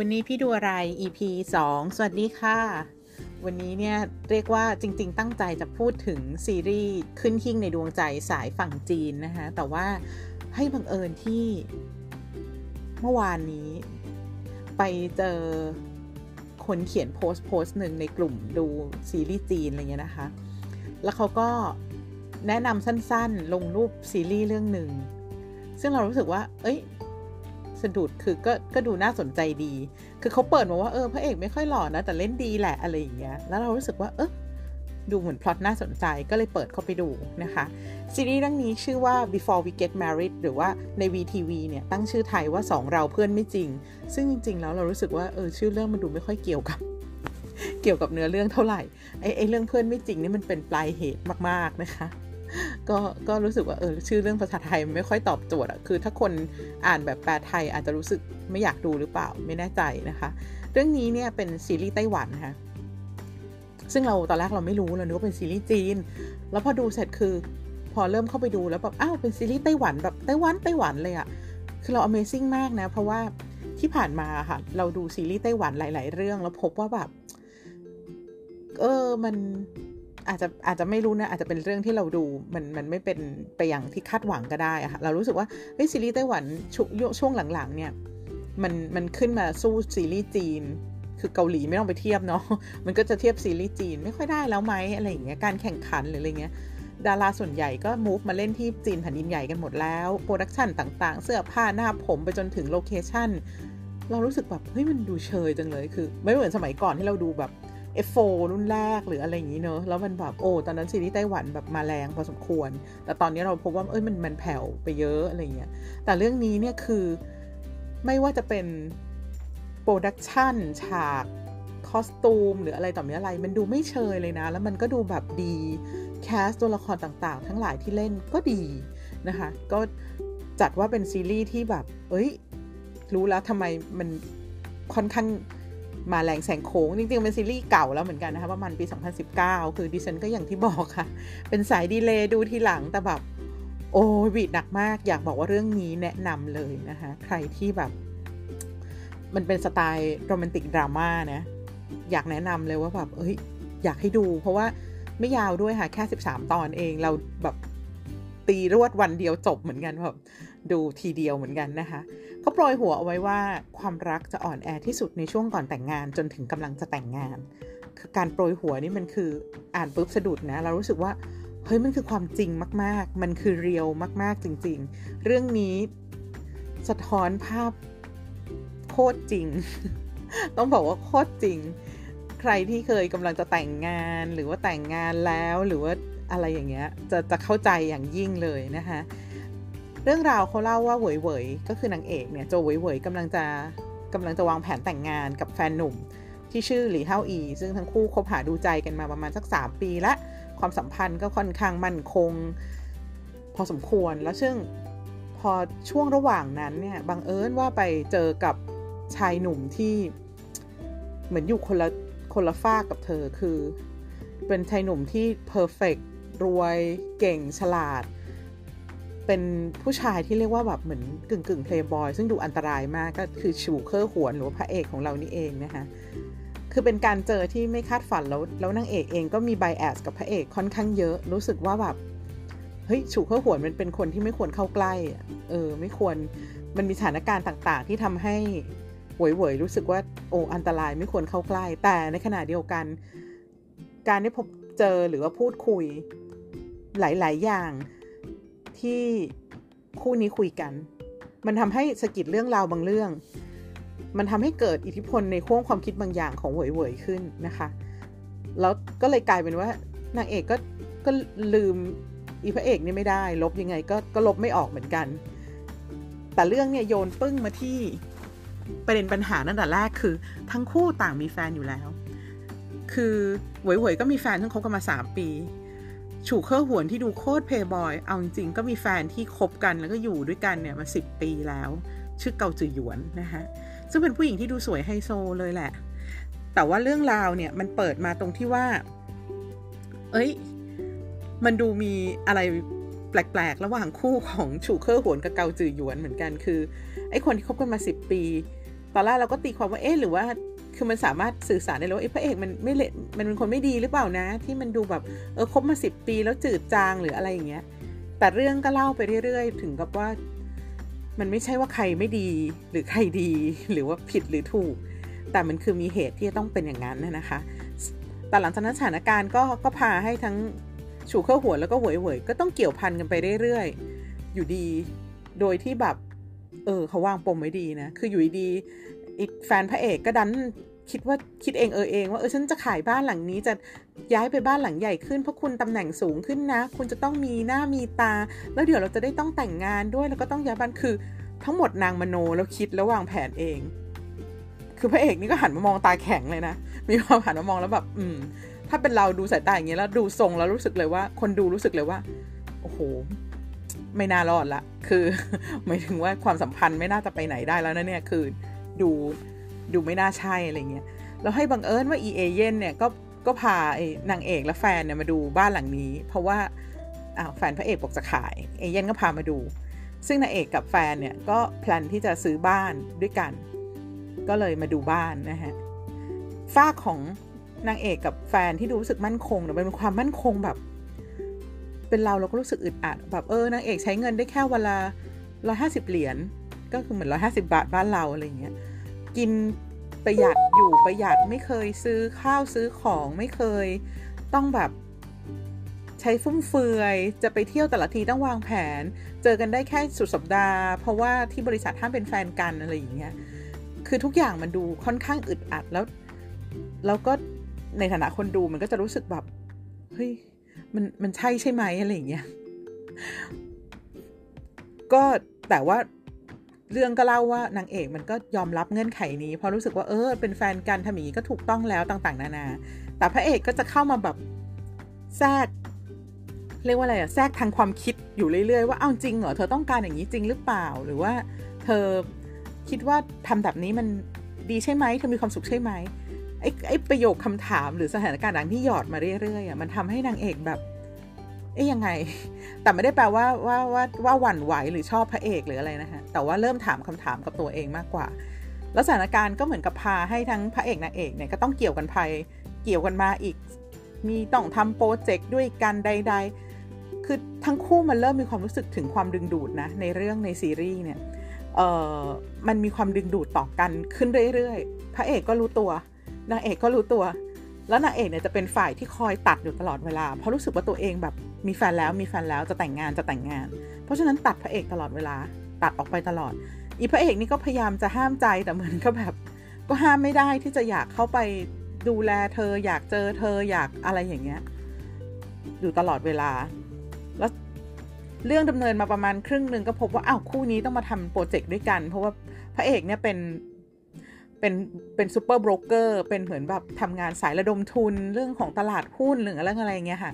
วันนี้พี่ดูอะไร EP 2 สวัสดีค่ะ วันนี้เนี่ยเรียกว่าจริงๆ ตั้งใจจะพูดถึงซีรีส์ขึ้นหิ่งในดวงใจสายฝั่งจีนนะคะ แต่ว่าให้บังเอิญที่เมื่อวานนี้ ไปเจอคนเขียนโพสต์โพสต์หนึ่งในกลุ่มดูซีรีส์จีนอะไรเงี้ยนะคะ แล้วเขาก็แนะนำสั้นๆ ลงรูปซีรีส์เรื่องหนึ่ง ซึ่งเรารู้สึกว่า เอ้ย สะดุดคือก็ก็ดูน่าสนใจดี คือเขาเปิดมาว่าเออพระเอกไม่ค่อยหล่อนะแต่เล่นดีแหละอะไรอย่างเงี้ยแล้วเรารู้สึกว่าเออดูเหมือนพล็อตน่าสนใจก็เลยเปิดเข้าไปดูนะคะ ซีรีส์เรื่องนี้ชื่อว่า Before We Get Married หรือว่าใน VTV เนี่ย ตั้งชื่อไทยว่าสองเราเพื่อนไม่จริง ซึ่งจริง ๆ แล้วเรารู้สึกว่าเออชื่อเรื่องมันดูไม่ค่อยเกี่ยวกับ เกี่ยวกับเนื้อเรื่องเท่าไหร่ไอ้ไอ้เรื่องเพื่อนไม่จริงนี่มันเป็นปลายเหตุมากๆนะคะ ก็ก็รู้สึกว่าเออชื่อเรื่องภาษาไทยไม่ค่อยตอบโจทย์อะคือถ้าคนอ่านแบบแปลไทยอาจจะรู้สึกไม่อยากดูหรือเปล่าไม่แน่ใจนะคะ เรื่องนี้เนี่ยเป็นซีรีส์ไต้หวันนะคะซึ่งเราตอนแรกเราไม่รู้เรานึกว่าเป็นซีรีส์จีน แล้วพอดูเสร็จคือพอเริ่มเข้าไปดูแล้วแบบอ้าวเป็นซีรีส์ไต้หวันแบบไต้หวันไต้หวันเลยอะคือเรา Amazing มากนะ เพราะว่าที่ผ่านมาค่ะเราดูซีรีส์ไต้หวันหลาย ๆ เรื่องแล้วพบว่าแบบเออมัน อาจจะอาจจะไม่รู้นะอาจจะเป็นเรื่องที่เราดูมันมันไม่เป็นไปอย่างที่คาดหวังก็ได้อะค่ะเรารู้สึกว่าเฮ้ยซีรีส์ไต้หวันชช่วงหลังๆเนี่ยมันมันขึ้นมาสู้ซีรีส์จีน คือเกาหลีไม่ต้องไปเทียบเนาะมันก็จะเทียบซีรีส์จีนไม่ค่อยได้แล้วไหมอะไรอย่างเงี้ยการแข่งขันหรืออะไรเงี้ยดาราส่วนใหญ่ก็ move มาเล่นที่จีนแผ่นดินใหญ่กันหมดแล้ว production ต่างๆ เสื้อผ้าหน้าผมไปจนถึง locationเรารู้สึกแบบเฮ้ยมันดูเชยจังเลยคือ ไม่เหมือนสมัยก่อนที่เราดูแบบ F4 รุ่นแรกหรืออะไรอย่างนี้เนอะแล้วมันแบบโอ้ตอนนั้นซีรีส์ไต้หวันแบบมาแรงพอสมควร แต่ตอนนี้เราพบว่าเอ้ยมันมันแผ่วไปเยอะอะไรเงี้ยแต่เรื่องนี้เนี่ยคือไม่ว่าจะเป็น production ฉาก costume หรืออะไรต่อมีอะไร มันดูไม่เชยเลยนะ แล้วมันก็ดูแบบดี cast ตัวละครต่างๆ ทั้งหลายที่เล่นก็ดีนะคะ ก็จัดว่าเป็นซีรีส์ที่แบบ เอ้ย รู้แล้วทำไมมันค่อนข้าง มาแรงแสงโค้ง จริงๆ เป็นซีรีส์เก่าแล้วเหมือนกันนะคะประมาณปี 2019 คือดิฉันก็อย่างที่บอกค่ะ เป็นสายดีเลย์ดูทีหลังแต่แบบ โอ้บีดหนักมาก อยากบอกว่าเรื่องนี้แนะนำเลยนะคะ ใครที่แบบ มันเป็นสไตล์โรแมนติกดราม่านะ อยากแนะนำเลยว่าแบบ เอ้ย อยากให้ดู เพราะว่าไม่ยาวด้วยค่ะ แค่ 13 ตอนเอง เราแบบ ตีรวดวันเดียวจบเหมือนกันแบบดูทีเดียวเหมือนกันนะคะเขาโปรยหัวเอาไว้ว่าความรักจะอ่อนแอที่สุดในช่วงก่อนแต่งงานจนถึงกำลังจะแต่งงาน คือการโปรยหัวนี่มันคืออ่านปุ๊บสะดุดนะ เรารู้สึกว่าเฮ้ยมันคือความจริงมาก ๆ มันคือเรียวมาก ๆ จริง ๆ เรื่องนี้สะท้อนภาพโคตรจริง ต้องบอกว่าโคตรจริง ใครที่เคยกำลังจะแต่งงานหรือว่าแต่งงานแล้วหรือว่า อะไรอย่างเงี้ยจะจะเข้าใจอย่างยิ่งเลยนะคะเรื่องราวเขาเล่าว่าเหวยเหวยก็คือนางเอกเนี่ยโจเหวยเหวยกำลังจะกำลังจะวางแผนแต่งงานกับแฟนหนุ่ม ที่ชื่อหลี่เฮาอี ซึ่งทั้งคู่คบหาดูใจกันมาประมาณสัก 3 ปีละความสัมพันธ์ก็ค่อนข้างมั่นคง พอสมควรแล้วซึ่งพอช่วงระหว่างนั้นเนี่ยบังเอิญว่าไปเจอกับชายหนุ่มที่เหมือนอยู่คนละคนละฝากับเธอคือ เป็นชายหนุ่มที่ perfect รวยเก่งฉลาด เป็นผู้ชายที่เรียกว่าแบบเหมือนกึ่งกึ่งเพลย์บอยซึ่งดูอันตรายมากก็คือชูเคอร์หวนหรือว่าพระเอกของเรานี่เองนะคะคือเป็นการเจอที่ไม่คาดฝันแล้วแล้วนางเอกเองก็มี bias กับพระเอกค่อนข้างเยอะ รู้สึกว่าแบบเฮ้ยชูเคอร์หวนมันเป็นคนที่ไม่ควรเข้าใกล้ เออ ไม่ควร มันมีสถานการณ์ต่าง ๆ ที่ทำให้หวยหวยรู้สึกว่าโอ้อันตรายไม่ควรเข้าใกล้ แต่ในขณะเดียวกัน การได้พบเจอหรือว่าพูดคุย หลาย ๆ อย่างที่คู่นี้คุยกัน มันทำให้สกิดเรื่องราวบางเรื่อง มันทำให้เกิดอิทธิพลในข่วงความคิดบางอย่างของเหวยเหวยขึ้นนะคะ แล้วก็เลยกลายเป็นว่านางเอกก็ก็ลืมอีพระเอกนี่ไม่ได้ ลบยังไงก็ก็ลบไม่ออกเหมือนกัน แต่เรื่องเนี่ยโยนปึ้งมาที่ประเด็นปัญหาตั้งแต่แรกคือ ทั้งคู่ต่างมีแฟนอยู่แล้ว คือหวยหวยก็มีแฟนทั้งคบกันมา 3 ปี ฉูเคอร์หวนที่ดูโคตรเพย์บอย เอาจริงๆก็มีแฟนที่คบกันแล้วก็อยู่ด้วยกันเนี่ยมาสิปีแล้ว ชื่อเกาจือหยวนนะคะซึ่งเป็นผู้หญิงที่ดูสวยไฮโซเลยแหละ แต่ว่าเรื่องราวเนี่ยมันเปิดมาตรงที่ว่า เอ้ย มันดูมีอะไรแปลกๆ ระหว่างคู่ของฉูเคอร์หวนกับเกาจือหยวนเหมือนกันคือไอ้คนที่คบกันมาสิปี ตอนแรกเราก็ตีความว่าเอ๊ะหรือว่า คือมันสามารถสื่อสารได้เลยว่าไอ้พระเอกมันไม่เละมันเป็นคนไม่ดีหรือเปล่านะ ที่มันดูแบบเออคบมาสิบปีแล้วจืดจางหรืออะไรอย่างเงี้ย แต่เรื่องก็เล่าไปเรื่อยๆ ถึงกับว่า มันไม่ใช่ว่าใครไม่ดีหรือใครดีหรือว่าผิดหรือถูก แต่มันคือมีเหตุที่จะต้องเป็นอย่างนั้นนะคะ แต่หลังจากนั้นสถานการณ์ก็ก็พาให้ทั้งฉูเข้าหัวแล้วก็หวยหวยก็ต้องเกี่ยวพันกันไปเรื่อยๆ อยู่ดี โดยที่แบบ เออเขาวางปมไว้ดีนะ คืออยู่ดี อีกแฟนพระเอกก็ดันคิดว่าคิดเองเออเองว่าเออฉันจะขายบ้านหลังนี้จะย้ายไปบ้านหลังใหญ่ขึ้นเพราะคุณตำแหน่งสูงขึ้นนะ คุณจะต้องมีหน้ามีตา แล้วเดี๋ยวเราจะได้ต้องแต่งงานด้วยแล้วก็ต้องย้ายบ้านคือ ทั้งหมดนางมโนแล้วคิดแล้ววางแผนเอง คือพระเอกนี่ก็หันมามองตาแข็งเลยนะ มีความหันมามองแล้วแบบ อืม ถ้าเป็นเราดูสายตาอย่างเงี้ยแล้วดูทรงแล้วรู้สึกเลยว่า คนดูรู้สึกเลยว่า โอ้โห ไม่น่ารอดละ คือหมายถึงว่าความสัมพันธ์ไม่น่าจะไปไหนได้แล้วนะเนี่ยคือ ดูดูไม่น่าใช่อะไรเงี้ยแล้วให้บังเอิญว่าอีเอเย่นเนี่ยก็ก็พาไอ้นางเอกและแฟนเนี่ยมาดูบ้านหลังนี้ เพราะว่าอ้าวแฟนพระเอกบอกจะขายเอเย่นก็พามาดู ซึ่งนางเอกกับแฟนเนี่ยก็แพลนที่จะซื้อบ้านด้วยกัน ก็เลยมาดูบ้านนะฮะฝ้าของนางเอกกับแฟนที่ดูรู้สึกมั่นคงเนี่ยเป็นความมั่นคงแบบ เป็นเราเราก็รู้สึกอึดอัดแบบเออนางเอกใช้เงินได้แค่วันละร้อยห้าสิบเหรียญก็คือเหมือนร้อยห้าสิบบาทบ้านเราอะไรเงี้ย กินประหยัดอยู่ประหยัดไม่เคยซื้อข้าวซื้อของไม่เคย ต้องแบบใช้ฟุ่มเฟือยจะไปเที่ยวแต่ละทีต้องวางแผน เจอกันได้แค่สุดสัปดาห์ เพราะว่าที่บริษัทห้ามเป็นแฟนกันอะไรอย่างเงี้ยคือทุกอย่างมันดูค่อนข้างอึดอัดแล้ว แล้วก็ในฐานะคนดูมันก็จะรู้สึกแบบเฮ้ยมันมันใช่ใช่ไหมอะไรอย่างเงี้ยก็แต่ว่า เรื่องก็เล่าว่านางเอกมันก็ยอมรับเงื่อนไขนี้ เพราะรู้สึกว่าเออเป็นแฟนกันทำอย่างนี้ก็ถูกต้องแล้วต่างๆ นานา แต่พระเอกก็จะเข้ามาแบบแทรกเรียกว่าอะไรอะแทรกทางความคิดอยู่เรื่อยๆ ว่าเอาจริงเหรอเธอต้องการอย่างนี้จริงหรือเปล่า หรือว่าเธอคิดว่าทำแบบนี้มันดีใช่ไหมเธอมีความสุขใช่ไหมไอ้ไอ้ประโยคคำถามหรือสถานการณ์ต่างที่หยอดมาเรื่อยๆอะมันทำให้นางเอกแบบ เอ๊ยยังไง แต่ไม่ได้แปลว่าว่าว่าว่าหวั่นไหวหรือชอบพระเอกหรืออะไรนะฮะ แต่ว่าเริ่มถามคำถามกับตัวเองมากกว่า แล้วสถานการณ์ก็เหมือนกับพาให้ทั้งพระเอกนางเอกเนี่ยก็ต้องเกี่ยวกันไปเกี่ยวกันมาอีก มีต้องทำโปรเจกต์ด้วยกันใด ๆ คือทั้งคู่มันเริ่มมีความรู้สึกถึงความดึงดูดนะในเรื่องในซีรีส์เนี่ยเออมันมีความดึงดูดต่อกันขึ้นเรื่อยๆ พระเอกก็รู้ตัวนางเอกก็รู้ตัว แล้วนางเอกเนี่ยจะเป็นฝ่ายที่คอยตัดอยู่ตลอดเวลา เพราะรู้สึกว่าตัวเองแบบ มีแฟนแล้วมีแฟนแล้วจะแต่งงานจะแต่งงาน เพราะฉะนั้นตัดพระเอกตลอดเวลา ตัดออกไปตลอด อีพระเอกนี่ก็พยายามจะห้ามใจแต่เหมือนก็แบบ ก็ห้ามไม่ได้ที่จะอยากเข้าไปดูแลเธอ อยากเจอเธออยากอะไรอย่างเงี้ยอยู่ตลอดเวลา แล้วเรื่องดำเนินมาประมาณครึ่งหนึ่งก็พบว่าอ้าวคู่นี้ต้องมาทำโปรเจกต์ด้วยกัน เพราะว่าพระเอกเนี่ยเป็นเป็นเป็นซูเปอร์โบรกเกอร์เป็นเหมือนแบบทำงานสายระดมทุนเรื่องของตลาดหุ้นหรืออะไรอะไรเงี้ยค่ะ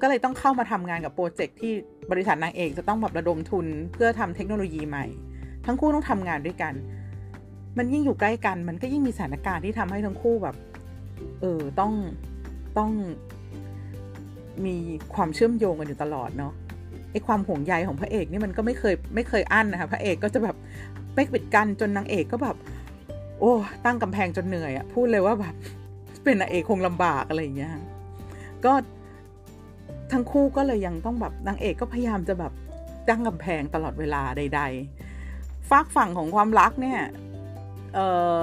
ก็เลยต้องเข้ามาทำงานกับโปรเจกต์ที่บริษัทนางเอกจะต้องแบบระดมทุนเพื่อทำเทคโนโลยีใหม่ ทั้งคู่ต้องทำงานด้วยกัน มันยิ่งอยู่ใกล้กัน มันก็ยิ่งมีสถานการณ์ที่ทำให้ทั้งคู่แบบ เออต้องต้องมีความเชื่อมโยงกันอยู่ตลอดเนาะไอความห่วงใยของพระเอกนี่มันก็ไม่เคยไม่เคยอั้นนะคะพระเอกก็จะแบบไม่ปิดกันจนนางเอกก็แบบ โอ้ ตั้งกำแพงจนเหนื่อยอะพูดเลยว่าแบบเป็นนางเอกคงลำบากอะไรอย่างเงี้ยก็ ทั้งคู่ก็เลยยังต้องแบบนางเอกก็พยายามจะแบบตั้งกำแพงตลอดเวลาใด ๆ ฝากฝั่งของความรักเนี่ยเออ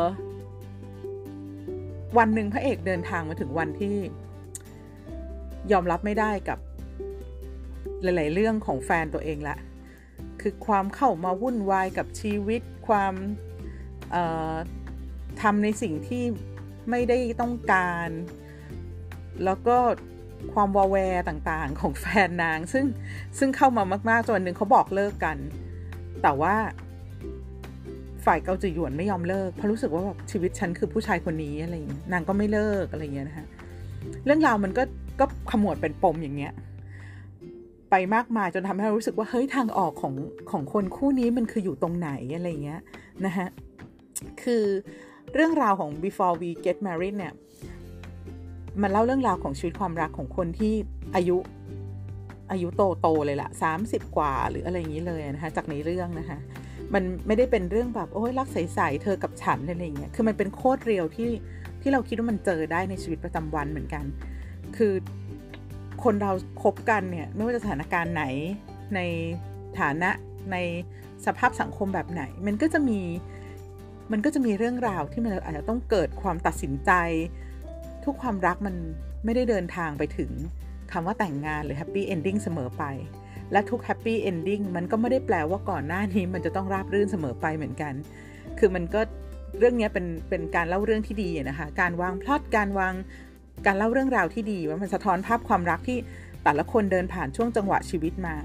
วันหนึ่งพระเอกเดินทางมาถึงวันที่ ยอมรับไม่ได้กับหลาย ๆ เรื่องของแฟนตัวเองละ คือความเข้ามาวุ่นวายกับชีวิต ความทำในสิ่งที่ไม่ได้ต้องการ แล้วก็ ความวาแวร์ต่างๆ ของแฟนนาง ซึ่งซึ่งเข้ามามากๆจนหนึ่งเขาบอกเลิกกัน แต่ว่า ฝ่ายเกาจีหยวนไม่ยอมเลิกเพราะรู้สึกว่าแบบชีวิตฉันคือผู้ชายคนนี้อะไรอย่างเงี้ยนางก็ไม่เลิกอะไรอย่างเงี้ยนะคะเรื่องราวมันก็ก็ขมวดเป็นปมอย่างเงี้ยไปมากมายจนทำให้เรารู้สึกว่าเฮ้ยทางออกของของคนคู่นี้มันคืออยู่ตรงไหนอะไรเงี้ยนะฮะคือเรื่องราวของ before we get married เนี่ย มันเล่าเรื่องราวของชีวิตความรักของคนที่อายุอายุโตโตเลยละสามสิบกว่าหรืออะไรอย่างนี้เลยนะคะจากในเรื่องนะคะมันไม่ได้เป็นเรื่องแบบโอ้ยรักใสๆเธอกับฉันอะไรอย่างเงี้ยคือมันเป็นโคตรเรียวที่ที่เราคิดว่ามันเจอได้ในชีวิตประจำวันเหมือนกัน คือคนเราคบกันเนี่ยไม่ว่าจะสถานการณ์ไหนในฐานะในสภาพสังคมแบบไหน มันก็จะมีมันก็จะมีเรื่องราวที่มันอาจจะต้องเกิดความตัดสินใจ ทุกความรักมันไม่ได้เดินทางไปถึงคำว่าแต่งงานหรือ happy ending เสมอไป และทุก happy ending มันก็ไม่ได้แปลว่าก่อนหน้านี้มันจะต้องราบรื่นเสมอไปเหมือนกัน คือมันก็เรื่องนี้เป็นเป็นการเล่าเรื่องที่ดีนะคะ การวางพล็อตการวางการเล่าเรื่องราวที่ดีว่ามันสะท้อนภาพความรักที่แต่ละคนเดินผ่านช่วงจังหวะชีวิตมา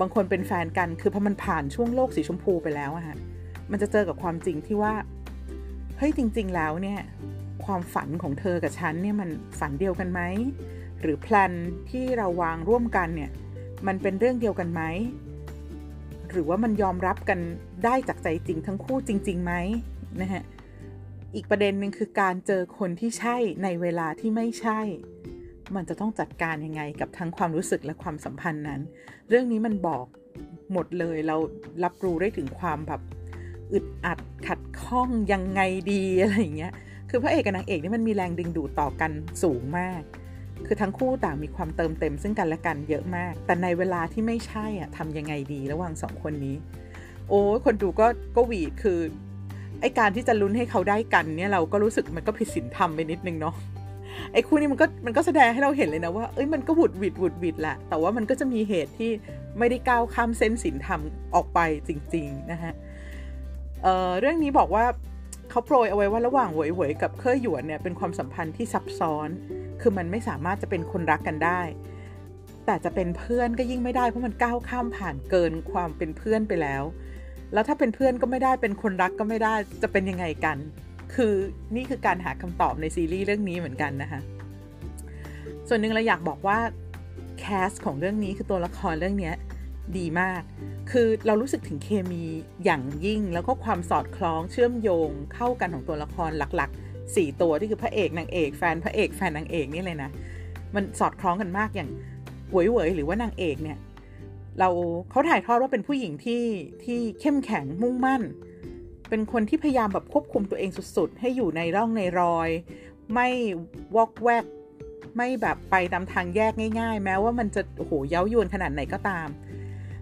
บางคนเป็นแฟนกัน คือพอมันผ่านช่วงโลกสีชมพูไปแล้วอะฮะ มันจะเจอกับความจริงที่ว่า เฮ้ยจริง ๆ แล้วเนี่ย ความฝันของเธอกับฉันเนี่ยมันฝันเดียวกันไหมหรือแพลนที่เราวางร่วมกันเนี่ยมันเป็นเรื่องเดียวกันไหมหรือว่ามันยอมรับกันได้จากใจจริงทั้งคู่จริงๆไหมนะฮะอีกประเด็นหนึ่งคือการเจอคนที่ใช่ในเวลาที่ไม่ใช่ มันจะต้องจัดการยังไงกับทั้งความรู้สึกและความสัมพันธ์นั้น เรื่องนี้มันบอกหมดเลยเรารับรู้ได้ถึงความแบบอึดอัดขัดข้องยังไงดีอะไรอย่างเงี้ย คือพระเอกกับนางเอกนี่มันมีแรงดึงดูดต่อกันสูงมาก คือทั้งคู่ต่างมีความเติมเต็มซึ่งกันและกันเยอะมาก แต่ในเวลาที่ไม่ใช่อะทำยังไงดีระหว่างสองคนนี้ โอ้คนดูก็ก็หวีดคือไอการที่จะลุ้นให้เขาได้กันเนี่ยเราก็รู้สึกมันก็ผิดศีลธรรมไปนิดนึงเนาะไอ้คู่นี้มันก็มันก็แสดงให้เราเห็นเลยนะว่าเอ้ยมันก็หวุดหวิดหวุดหวิดแหละแต่ว่ามันก็จะมีเหตุที่ไม่ได้ก้าวข้ามเส้นศีลธรรมออกไปจริง ๆ นะฮะเเรื่องนี้บอกว่า เขาโปรยเอาไว้ว่าระหว่างเหวยเหวยกับเคยหยวนเนี่ยเป็นความสัมพันธ์ที่ซับซ้อน คือมันไม่สามารถจะเป็นคนรักกันได้ แต่จะเป็นเพื่อนก็ยิ่งไม่ได้เพราะมันก้าวข้ามผ่านเกินความเป็นเพื่อนไปแล้ว แล้วถ้าเป็นเพื่อนก็ไม่ได้เป็นคนรักก็ไม่ได้จะเป็นยังไงกัน คือนี่คือการหาคำตอบในซีรีส์เรื่องนี้เหมือนกันนะคะส่วนหนึ่งเราอยากบอกว่าแคสของเรื่องนี้คือตัวละครเรื่องนี้ ดีมาก คือเรารู้สึกถึงเคมีอย่างยิ่ง แล้วก็ความสอดคล้องเชื่อมโยงเข้ากันของตัวละครหลักๆ 4 ตัวที่คือพระเอกนางเอกแฟนพระเอกแฟนนางเอกนี่เลยนะ มันสอดคล้องกันมากอย่างหวยเหวยหรือว่านางเอกเนี่ยเราเขาถ่ายทอดว่าเป็นผู้หญิงที่ที่เข้มแข็งมุ่งมั่น เป็นคนที่พยายามแบบควบคุมตัวเองสุดๆ ให้อยู่ในร่องในรอย ไม่วอกแวกไม่แบบไปตามทางแยกง่าย ๆ แม้ว่ามันจะโอ้โหเย้ายวนขนาดไหนก็ตาม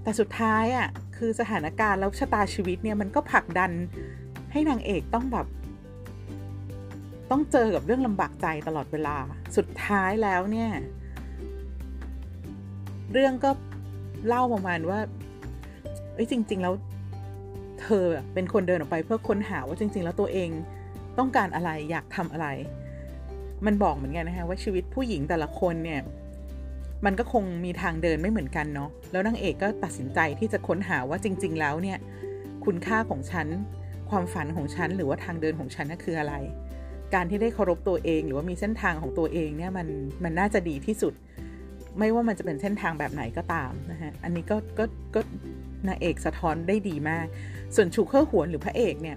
แต่สุดท้ายอะ่ะคือสถานการณ์แล้วชะตาชีวิตเนี่ยมันก็ผลักดันให้นางเอกต้องแบบ ต้องเจอกับเรื่องลำบากใจตลอดเวลา สุดท้ายแล้วเนี่ย เรื่องก็เล่าประมาณว่าเอ้ยจริง ๆ แล้ว เธอเป็นคนเดินออกไปเพื่อค้นหาว่าจริง ๆ แล้วตัวเองต้องการอะไรอยากทำอะไร มันบอกเหมือนกันนะคะว่าชีวิตผู้หญิงแต่ละคนเนี่ย มันก็คงมีทางเดินไม่เหมือนกันเนาะแล้วนางเอกก็ตัดสินใจที่จะค้นหาว่าจริง ๆ แล้วเนี่ย คุณค่าของฉัน ความฝันของฉัน หรือว่าทางเดินของฉันนั่นคืออะไร การที่ได้เคารพตัวเอง หรือว่ามีเส้นทางของตัวเองเนี่ยมันมันน่าจะดีที่สุด ไม่ว่ามันจะเป็นเส้นทางแบบไหนก็ตามนะฮะอันนี้ก็ก็ก็นางเอกสะท้อนได้ดีมาก ส่วนชูเคอร์หวนหรือพระเอกเนี่ย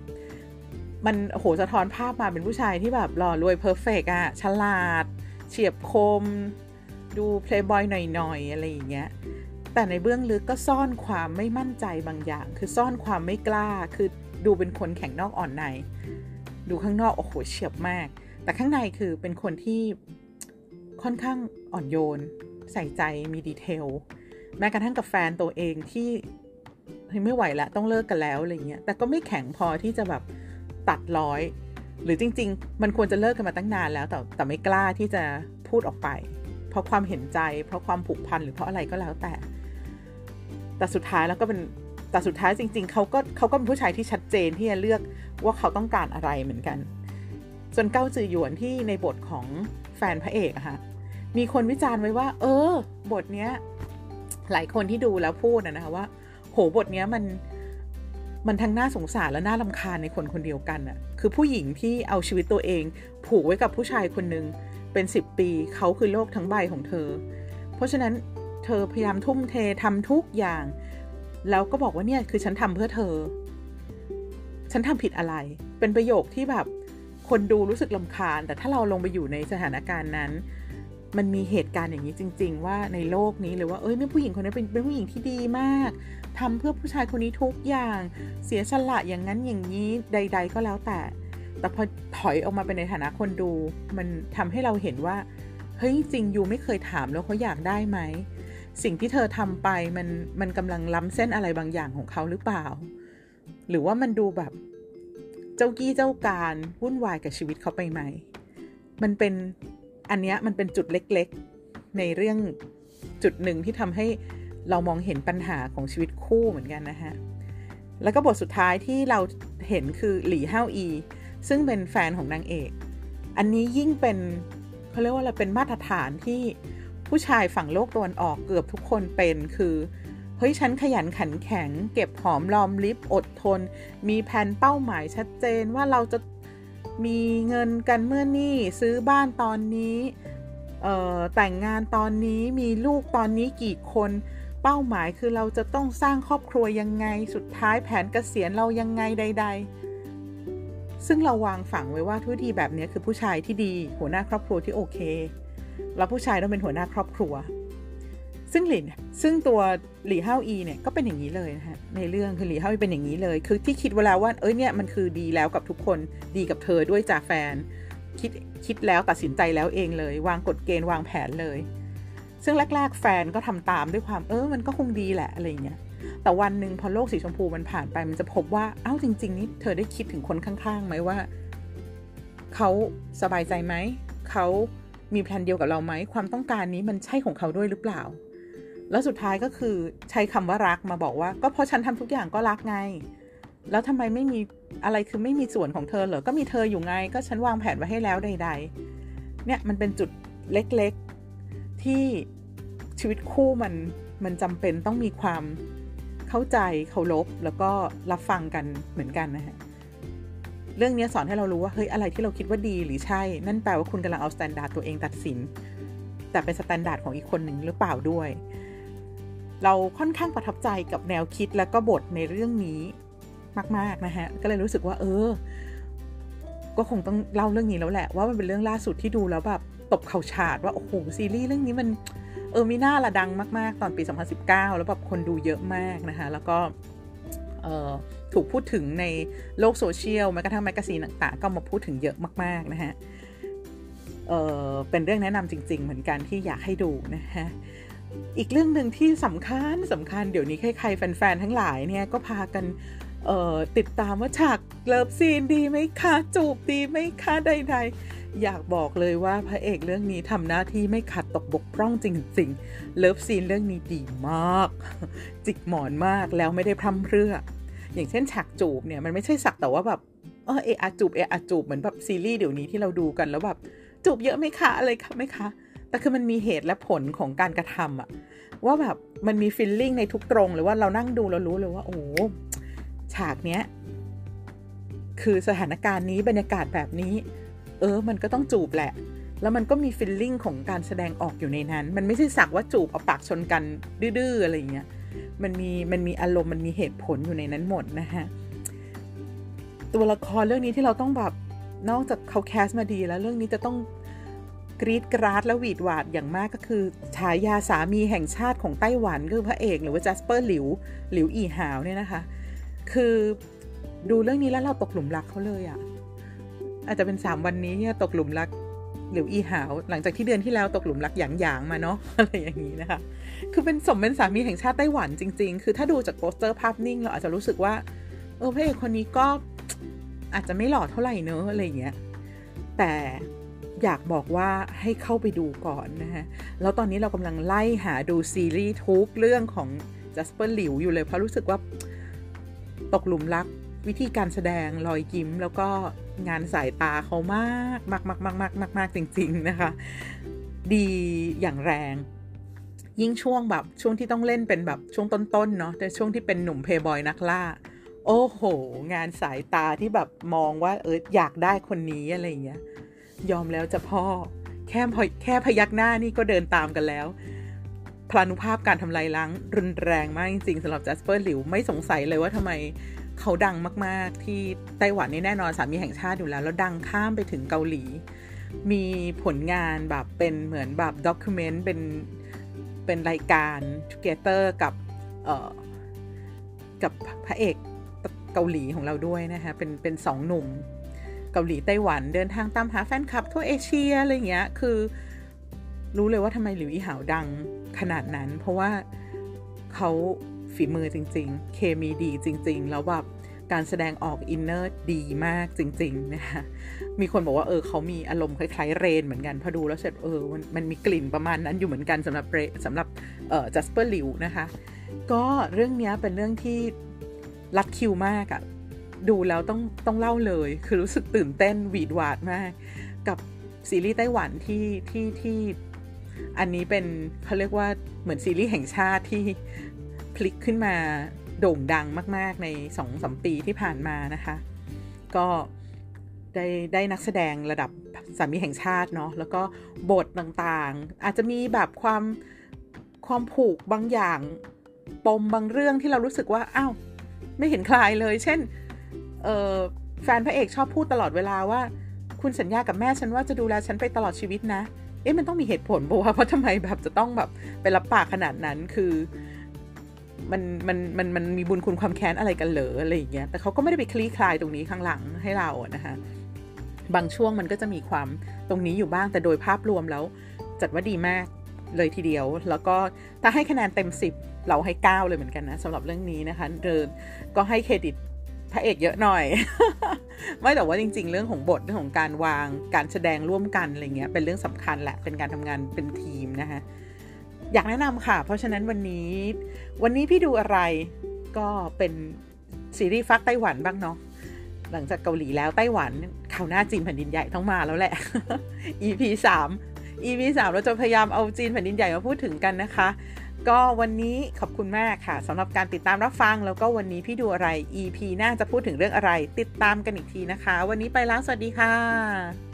มันโหสะท้อนภาพมาเป็นผู้ชายที่แบบหล่อรวย perfect อะฉลาด เฉียบคม ดูเพลย์บอยหน่อยๆอะไรอย่างเงี้ยแต่ในเบื้องลึกก็ซ่อนความไม่มั่นใจบางอย่าง คือซ่อนความไม่กล้าคือดูเป็นคนแข็งนอกอ่อนใน ดูข้างนอกโอ้โหเฉียบมาก แต่ข้างในคือเป็นคนที่ค่อนข้างอ่อนโยน ใส่ใจมีดีเทลแม้กระทั่งกับแฟนตัวเองที่ไม่ไหวแล้วต้องเลิกกันแล้วอะไรเงี้ยแต่ก็ไม่แข็งพอที่จะแบบตัดร้อย หรือจริง ๆ มันควรจะเลิกกันมาตั้งนานแล้วแต่แต่ไม่กล้าที่จะพูดออกไป ราะความเห็นใจ เพราะความผูกพันหรือเพราะอะไรก็แล้วแต่ แต่สุดท้ายแล้วก็เป็นแต่สุดท้ายจริง ๆเขาก็เขาก็เป็นผู้ชายที่ชัดเจนที่จะเลือกว่าเขาต้องการอะไรเหมือนกัน ส่วนเก้าจือหยวนที่ในบทของแฟนพระเอกอะค่ะมีคนวิจารณ์ไว้ว่า เออ บทเนี้ยหลายคนที่ดูแล้วพูดนะคะว่า โหบทเนี้ยมันมันทั้งน่าสงสารและน่าลำคาญในคนคนเดียวกันอะคือผู้หญิงที่เอาชีวิตตัวเอง ผูกไว้กับผู้ชายคนหนึ่ง เป็นสิบปีเขาคือโลกทั้งใบของเธอ เพราะฉะนั้นเธอพยายามทุ่มเททำทุกอย่าง แล้วก็บอกว่าเนี่ยคือฉันทำเพื่อเธอ ฉันทำผิดอะไร เป็นประโยคที่แบบคนดูรู้สึกลำคาญ แต่ถ้าเราลงไปอยู่ในสถานการณ์นั้น มันมีเหตุการณ์อย่างนี้จริง ๆ ว่าในโลกนี้หรือว่าเอ้ยไม่ผู้หญิงคนนี้เป็นเป็นผู้หญิงที่ดีมากทำเพื่อผู้ชายคนนี้ทุกอย่าง เสียสละอย่างนั้นอย่างนี้ใด ๆ ก็แล้วแต่ แต่พอถอยออกมาเป็นในฐานะคนดู มันทำให้เราเห็นว่า เฮ้ยจริงยูไม่เคยถามแล้วเขาอยากได้ไหม สิ่งที่เธอทำไปมันมันกำลังล้ำเส้นอะไรบางอย่างของเขาหรือเปล่า หรือว่ามันดูแบบ เจ้ากี้เจ้าการวุ่นวายกับชีวิตเขาไปไหม มันเป็นอันเนี้ยมันเป็นจุดเล็กๆ ในเรื่องจุดหนึ่งที่ทำให้เรามองเห็นปัญหาของชีวิตคู่เหมือนกันนะฮะ แล้วก็บทสุดท้ายที่เราเห็นคือหลี่เฮาอี ซึ่งเป็นแฟนของนางเอก อันนี้ยิ่งเป็นเขาเรียกว่าอะไรเป็นมาตรฐานที่ผู้ชายฝั่งโลกตะวันออกเกือบทุกคนเป็นคือเฮ้ยฉันขยันขันแข็ง เก็บหอมรอมริบอดทน มีแผนเป้าหมายชัดเจนว่าเราจะมีเงินกันเมื่อนี่ซื้อบ้านตอนนี้แต่งงานตอนนี้มีลูกตอนนี้กี่คนเป้าหมายคือเราจะต้องสร้างครอบครัวยังไงสุดท้ายแผนเกษียณเรายังไงใดๆ ซึ่งเราวางฝังไว้ว่าทุกทีแบบนี้คือผู้ชายที่ดี หัวหน้าครอบครัวที่โอเคแล้วผู้ชายต้องเป็นหัวหน้าครอบครัว ซึ่งหลินซึ่งตัวหลี่เฮาอีเนี่ยก็เป็นอย่างนี้เลยนะฮะในเรื่องคือหลี่เฮาอีเป็นอย่างนี้เลย คือที่คิดเวลาว่าเอ้ยเนี่ยมันคือดีแล้วกับทุกคนดีกับเธอด้วยจ่าแฟน คิดคิดแล้วตัดสินใจแล้วเองเลย วางกฎเกณฑ์วางแผนเลย ซึ่งแรก ๆ แฟนก็ทำตามด้วยความเออมันก็คงดีแหละอะไรเงี้ย แต่วันหนึ่งพอโลกสีชมพูมันผ่านไปมันจะพบว่าเอ้าจริง ๆ นี่เธอได้คิดถึงคนข้างๆไหมว่าเขาสบายใจไหมเขามีแผนเดียวกับเราไหมความต้องการนี้มันใช่ของเขาด้วยหรือเปล่า แล้วสุดท้ายก็คือใช้คำว่ารักมาบอกว่า ก็เพราะฉันทำทุกอย่างก็รักไง แล้วทำไมไม่มีอะไรคือไม่มีส่วนของเธอเหรอก็มีเธออยู่ไง ก็ฉันวางแผนไว้ให้แล้วใด ๆ เนี่ยมันเป็นจุดเล็กๆที่ชีวิตคู่มันมันจำเป็นต้องมีความ เข้าใจเคารพแล้วก็รับฟังกันเหมือนกันนะฮะเรื่องนี้สอนให้เรารู้ว่าเฮ้ยอะไรที่เราคิดว่าดีหรือใช่ นั่นแปลว่าคุณกำลังเอา standard ตัวเองตัดสิน แต่เป็น standard ของอีกคนหนึ่งหรือเปล่าด้วย เราค่อนข้างประทับใจกับแนวคิดและก็บทในเรื่องนี้มาก ๆ นะฮะ ก็เลยรู้สึกว่า เออ ก็คงต้องเล่าเรื่องนี้แล้วแหละ ว่ามันเป็นเรื่องล่าสุดที่ดูแล้วแบบตบเข่าฉาดว่า โอ้โหซีรีส์เรื่องนี้มัน เออมิน่าล่ะดังมาก ๆ ตอนปี 2019 แล้วแบบคนดูเยอะมากนะคะ แล้วก็เออถูกพูดถึงในโลกโซเชียลแม้กระทั่ง magazine ต่างๆ ก็มาพูดถึงเยอะมาก ๆ นะฮะเออเป็นเรื่องแนะนำจริง ๆ เหมือนกันที่อยากให้ดูนะฮะอีกเรื่องหนึ่งที่สำคัญสำคัญเดี๋ยวนี้ใครๆแฟน ๆ ทั้งหลายเนี่ยก็พากันติดตามว่าฉาก love scene ดีไหมคะ จูบดีไหมคะใด ๆ อยากบอกเลยว่าพระเอกเรื่องนี้ทำหน้าที่ไม่ขาดตกบกพร่องจริงๆ love scene เรื่องนี้ดีมาก จิกหมอนมากแล้วไม่ได้พร่ำเพรื่อ อย่างเช่นฉากจูบเนี่ยมันไม่ใช่สักแต่ว่าแบบเออเออจูบเออจูบเหมือนแบบซีรีส์เดี๋ยวนี้ที่เราดูกันแล้วแบบจูบเยอะไหมคะอะไรคะไหมคะ แต่คือมันมีเหตุและผลของการกระทำอะว่าแบบมันมี feeling ในทุกตรงหรือว่าเรานั่งดูเรารู้เลยว่า โอ้ฉากเนี้ยคือสถานการณ์นี้บรรยากาศแบบนี้ เออ มันก็ต้องจูบแหละ แล้วมันก็มี feeling ของการแสดงออกอยู่ในนั้น มันไม่ใช่สักว่าจูบเอาปากชนกันดื้อๆอะไรอย่างเงี้ย มันมีมันมีอารมณ์มันมีเหตุผลอยู่ในนั้นหมดนะฮะ ตัวละครเรื่องนี้ที่เราต้องแบบนอกจากเขา cast มาดีแล้วเรื่องนี้จะต้องกรี๊ดกร๊าดและหวีดหวาดอย่างมากก็คือฉายาสามีแห่งชาติของไต้หวันคือพระเอกหรือว่าจัสเปอร์หลิวหลิวอีหาวเนี่ยนะคะ คือดูเรื่องนี้แล้วเราตกหลุมรักเขาเลยอะ่ะ อาจจะเป็นสามวันนี้เนี่ตกหลุมรักหลิวอีหาว หลังจากที่เดือนที่แล้วตกหลุมรักหยางหยางมาเนาะอะไรอย่างนี้นะคะ คือเป็นสมเป็นสามีแห่งชาติไต้หวันจริง ๆ คือถ้าดูจากโปสเตอร์ภาพนิ่งเราอาจจะรู้สึกว่าเออพระเอกคนนี้ก็อาจจะไม่หล่อเท่าไหร่เนอะอะไรเงี้ยแต่อยากบอกว่าให้เข้าไปดูก่อนนะฮะ แล้วตอนนี้เรากำลังไล่หาดูซีรีส์ทุกเรื่องของจัสเปอร์หลิวอยู่เลย เพราะรู้สึกว่าตกหลุมรัก วิธีการแสดงรอยยิ้ม แล้วก็งานสายตาเขามากมากมากมากมากมากมากจริง ๆ นะคะ ดีอย่างแรง ยิ่งช่วงแบบช่วงที่ต้องเล่นเป็นแบบช่วงต้นๆเนาะแต่ช่วงที่เป็นหนุ่มเพย์บอยนักล่า โอ้โห งานสายตาที่แบบมองว่าเอออยากได้คนนี้อะไรเงี้ยยอมแล้วจะพ่อแค่แค่พยักหน้านี่ก็เดินตามกันแล้วพลานุภาพการทำลายล้างรุนแรงมากจริงๆสำหรับจัสเปอร์หลิวไม่สงสัยเลยว่าทำไม เขาดังมาก ๆ ที่ไต้หวันนี่แน่นอนสามีแห่งชาติอยู่แล้ว แล้วดังข้ามไปถึงเกาหลี มีผลงานแบบเป็นเหมือนแบบด็อกิเมนต์เป็นเป็นรายการ Together กับเอ่อกับพระเอกเกาหลีของเราด้วยนะคะเป็นเป็นสองหนุ่มเกาหลีไต้หวันเดินทางตามหาแฟนคลับทั่วเอเชียอะไรเงี้ยคือรู้เลยว่าทำไมหลิวอี่หาวดังขนาดนั้น เพราะว่าเขา ฝีมือจริง ๆ เคมีดีจริง ๆ แล้วแบบการแสดงออก inner ดีมากจริง ๆ นะคะ มีคนบอกว่าเออเขามีอารมณ์คล้ายๆเรนเหมือนกัน พอดูแล้วเสร็จเออมันมันมีกลิ่นประมาณนั้นอยู่เหมือนกันสำหรับเรสำหรับเอ่อจัสเปอร์ลิวนะคะ ก็เรื่องนี้เป็นเรื่องที่รัดคิวมากอะดูแล้วต้องต้องเล่าเลย คือรู้สึกตื่นเต้นหวีดหวาดมาก กับซีรีส์ไต้หวันที่ที่ที่อันนี้เป็นเขาเรียกว่าเหมือนซีรีส์แห่งชาติที่ พลิกขึ้นมาโด่งดังมาก ๆ ในสองสมปีที่ผ่านมานะคะ ก็ได้ได้นักแสดงระดับสามีแห่งชาติเนาะแล้วก็บทต่างๆ อาจจะมีแบบความความผูกบางอย่างปมบางเรื่องที่เรารู้สึกว่าอ้าวไม่เห็นคลายเลย เช่นเออแฟนพระเอกชอบพูดตลอดเวลาว่า คุณสัญญากับแม่ฉันว่าจะดูแลฉันไปตลอดชีวิตนะ เอ๊ะมันต้องมีเหตุผลเพราะว่าเพราะทำไมแบบจะต้องแบบไปรับปากขนาดนั้นคือ มันมันมันมันมีบุญคุณความแค้นอะไรกันเหรออะไรอย่างเงี้ยแต่เขาก็ไม่ได้ไปคลี่คลายตรงนี้ข้างหลังให้เราอะนะคะบางช่วงมันก็จะมีความตรงนี้อยู่บ้างแต่โดยภาพรวมแล้ว จัดว่าดีมากเลยทีเดียว แล้วก็ถ้าให้คะแนนเต็ม 10 เราให้ 9 เลยเหมือนกันนะสำหรับเรื่องนี้นะคะเดินก็ให้เครดิตพระเอกเยอะหน่อย ไม่แต่ว่าจริง ๆ เรื่องของบทเรื่องของการวางการแสดงร่วมกันอะไรเงี้ยเป็นเรื่องสำคัญแหละเป็นการทำงานเป็นทีมนะคะ อยากแนะนำค่ะ เพราะฉะนั้นวันนี้ วันนี้พี่ดูอะไรก็เป็นซีรีส์ฟักไต้หวันบ้างเนาะหลังจากเกาหลีแล้วไต้หวันข่าวหน้าจีนแผ่นดินใหญ่ต้องมาแล้วแหละ EP 3 EP 3เราจะพยายามเอาจีนแผ่นดินใหญ่มาพูดถึงกันนะคะ ก็วันนี้ขอบคุณมากค่ะสำหรับการติดตามรับฟังแล้วก็วันนี้พี่ดูอะไร EP หน้าจะพูดถึงเรื่องอะไร ติดตามกันอีกทีนะคะ วันนี้ไปแล้วสวัสดีค่ะ